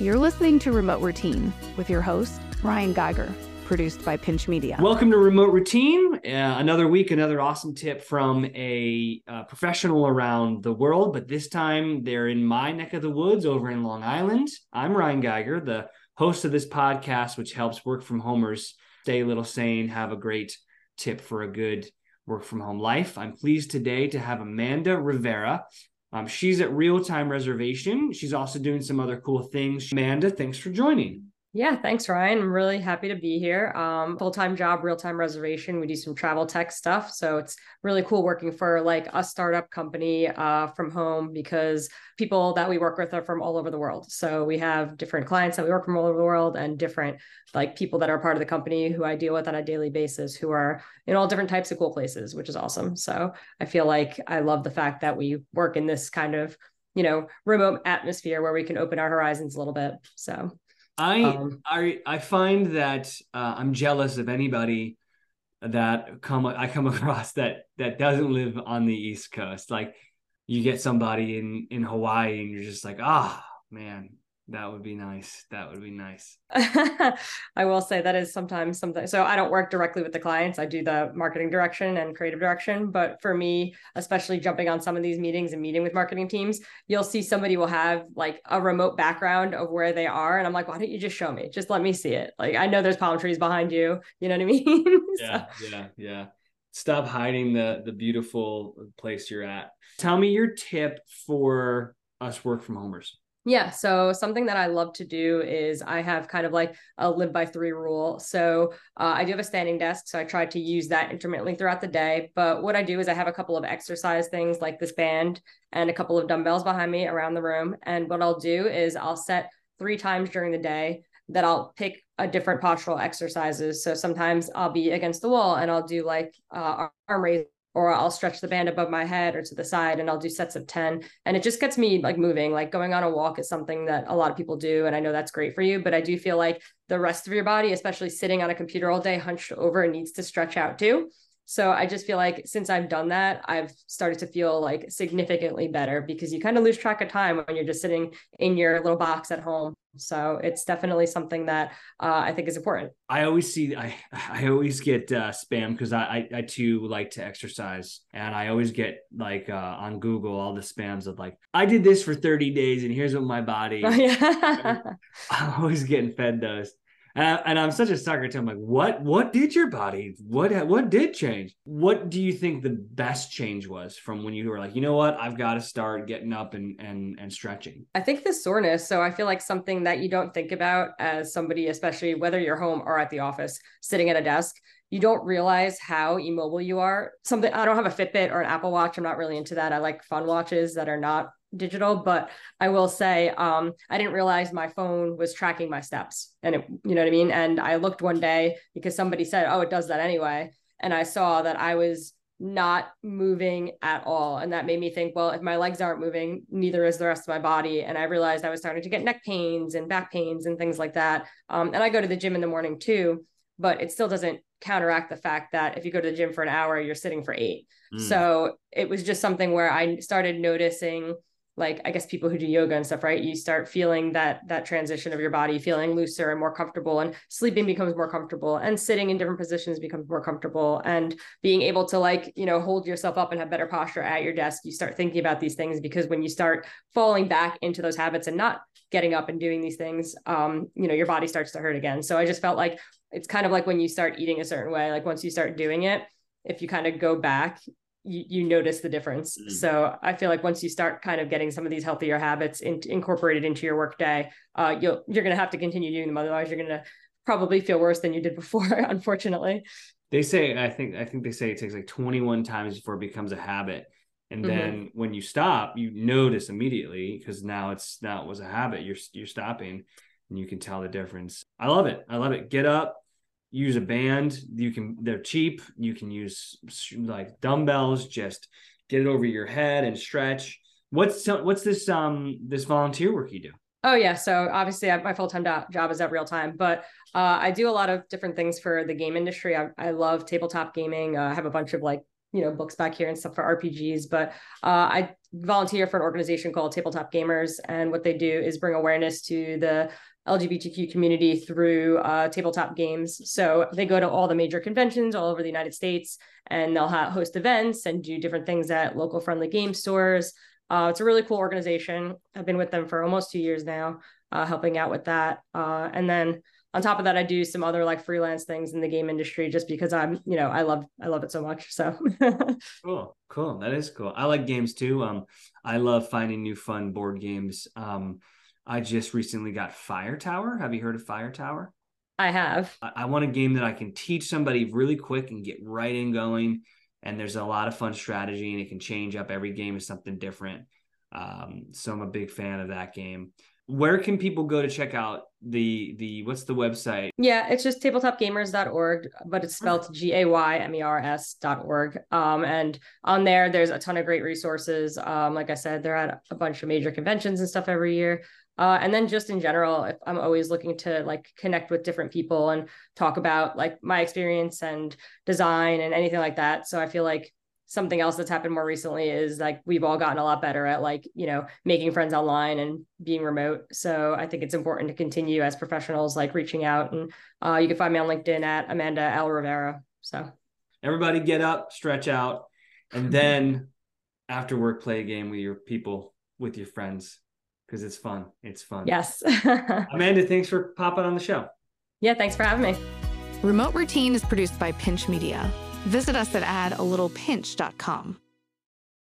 You're listening to Remote Routine with your host, Ryan Geiger, produced by Pinch Media. Welcome to Remote Routine. Uh, another week, another awesome tip from a uh, professional around the world, but this time they're in my neck of the woods over in Long Island. I'm Ryan Geiger, the host of this podcast, which helps work from homers stay a little sane, have a great tip for a good work from home life. I'm pleased today to have Amanda Rivera. Um, she's at Real Time Reservation. She's also doing some other cool things. Amanda, thanks for joining. Yeah, thanks, Ryan. I'm really happy to be here. Um, Full time job, real time reservation. We do some travel tech stuff. So it's really cool working for like a startup company uh, from home because people that we work with are from all over the world. So we have different clients that we work from all over the world and different like people that are part of the company who I deal with on a daily basis who are in all different types of cool places, which is awesome. So I feel like I love the fact that we work in this kind of you know remote atmosphere where we can open our horizons a little bit so I um, I I find that uh, I'm jealous of anybody that come I come across that that doesn't live on the East Coast. Like you get somebody in in Hawaii and you're just like, ah, oh, man, that would be nice. That would be nice. I will say that is sometimes something. So I don't work directly with the clients. I do the marketing direction and creative direction. But for me, especially jumping on some of these meetings and meeting with marketing teams, you'll see somebody will have like a remote background of where they are. And I'm like, why don't you just show me? Just let me see it. Like I know there's palm trees behind you. You know what I mean? so. Yeah, yeah, yeah. Stop hiding the the beautiful place you're at. Tell me your tip for us work from homers. Yeah. So something that I love to do is I have kind of like a live by three rule. So uh, I do have a standing desk. So I try to use that intermittently throughout the day. But what I do is I have a couple of exercise things like this band and a couple of dumbbells behind me around the room. And what I'll do is I'll set three times during the day that I'll pick a different postural exercises. So sometimes I'll be against the wall and I'll do like uh, arm raise or I'll stretch the band above my head or to the side and I'll do sets of 10 and it just gets me like moving like going on a walk is something that a lot of people do and I know that's great for you but I do feel like the rest of your body especially sitting on a computer all day hunched over needs to stretch out too so I just feel like since I've done that, I've started to feel like significantly better because you kind of lose track of time when you're just sitting in your little box at home. So it's definitely something that uh, I think is important. I always see, I I always get uh, spam because I, I, I too like to exercise, and I always get like uh, on Google all the spams of like I did this for 30 days, and here's what my body. I'm always getting fed those. And, and I'm such a sucker to. I'm like, what? What did your body? What? What did change? What do you think the best change was from when you were like, you know what? I've got to start getting up and and and stretching. I think the soreness. So I feel like something that you don't think about as somebody, especially whether you're home or at the office, sitting at a desk you don't realize how immobile you are. Something I don't have a Fitbit or an Apple Watch. I'm not really into that. I like fun watches that are not digital but i will say um i didn't realize my phone was tracking my steps and it you know what i mean and i looked one day because somebody said oh it does that anyway and i saw that i was not moving at all and that made me think well if my legs aren't moving neither is the rest of my body and i realized i was starting to get neck pains and back pains and things like that um, and i go to the gym in the morning too but it still doesn't counteract the fact that if you go to the gym for an hour you're sitting for eight. Mm. so it was just something where i started noticing like i guess people who do yoga and stuff right? You start feeling that that transition of your body feeling looser and more comfortable and sleeping becomes more comfortable and sitting in different positions becomes more comfortable and being able to like you know hold yourself up and have better posture at your desk you start thinking about these things because when you start falling back into those habits and not getting up and doing these things um you know your body starts to hurt again. So i just felt like it's kind of like when you start eating a certain way like once you start doing it if you kind of go back you, you notice the difference. Mm-hmm. So I feel like once you start kind of getting some of these healthier habits in, incorporated into your workday, uh, you'll you're going to have to continue doing them. Otherwise, you're going to probably feel worse than you did before. unfortunately, they say I think I think they say it takes like 21 times before it becomes a habit. And mm-hmm. then when you stop, you notice immediately because now it's now it was a habit. You're you're stopping, and you can tell the difference. I love it. I love it. Get up, use a band. You can they're cheap. You can use like dumbbells. Just get it over your head and stretch. What's what's this um this volunteer work you do? Oh yeah, so obviously I, my full time do- job is at Real Time, but uh, I do a lot of different things for the game industry. I, I love tabletop gaming. Uh, I have a bunch of like you know books back here and stuff for RPGs. But uh, I volunteer for an organization called Tabletop Gaymers, and what they do is bring awareness to the LGBTQ community through uh, tabletop games. So they go to all the major conventions all over the United States, and they'll ha- host events and do different things at local friendly game stores. Uh, it's a really cool organization. I've been with them for almost two years now, uh, helping out with that. Uh, and then on top of that, I do some other like freelance things in the game industry just because I'm, you know, I love I love it so much. So cool, cool. That is cool. I like games too. Um, I love finding new fun board games. Um, I just recently got Fire Tower. Have you heard of Fire Tower? I have. I, I want a game that I can teach somebody really quick and get right in going. And there's a lot of fun strategy, and it can change up every game is something different. Um, so I'm a big fan of that game where can people go to check out the the what's the website? Yeah it's just tabletopgaymers.org but it's spelled g-a-y-m-e-r-s dot org. Um, and on there there's a ton of great resources. Um, like i said they're at a bunch of major conventions and stuff every year. Uh, and then just in general if i'm always looking to like connect with different people and talk about like my experience and design and anything like that. So i feel like something else that's happened more recently is like we've all gotten a lot better at like you know making friends online and being remote. So i think it's important to continue as professionals like reaching out. And uh, you can find me on linkedin at amanda l. Rivera. So. Everybody get up stretch out and then after work play a game with your people with your friends because it's fun. It's fun. Yes. Amanda thanks for popping on the show. Yeah thanks for having me. Remote routine is produced by pinch media Visit us at addalittlepinch.com.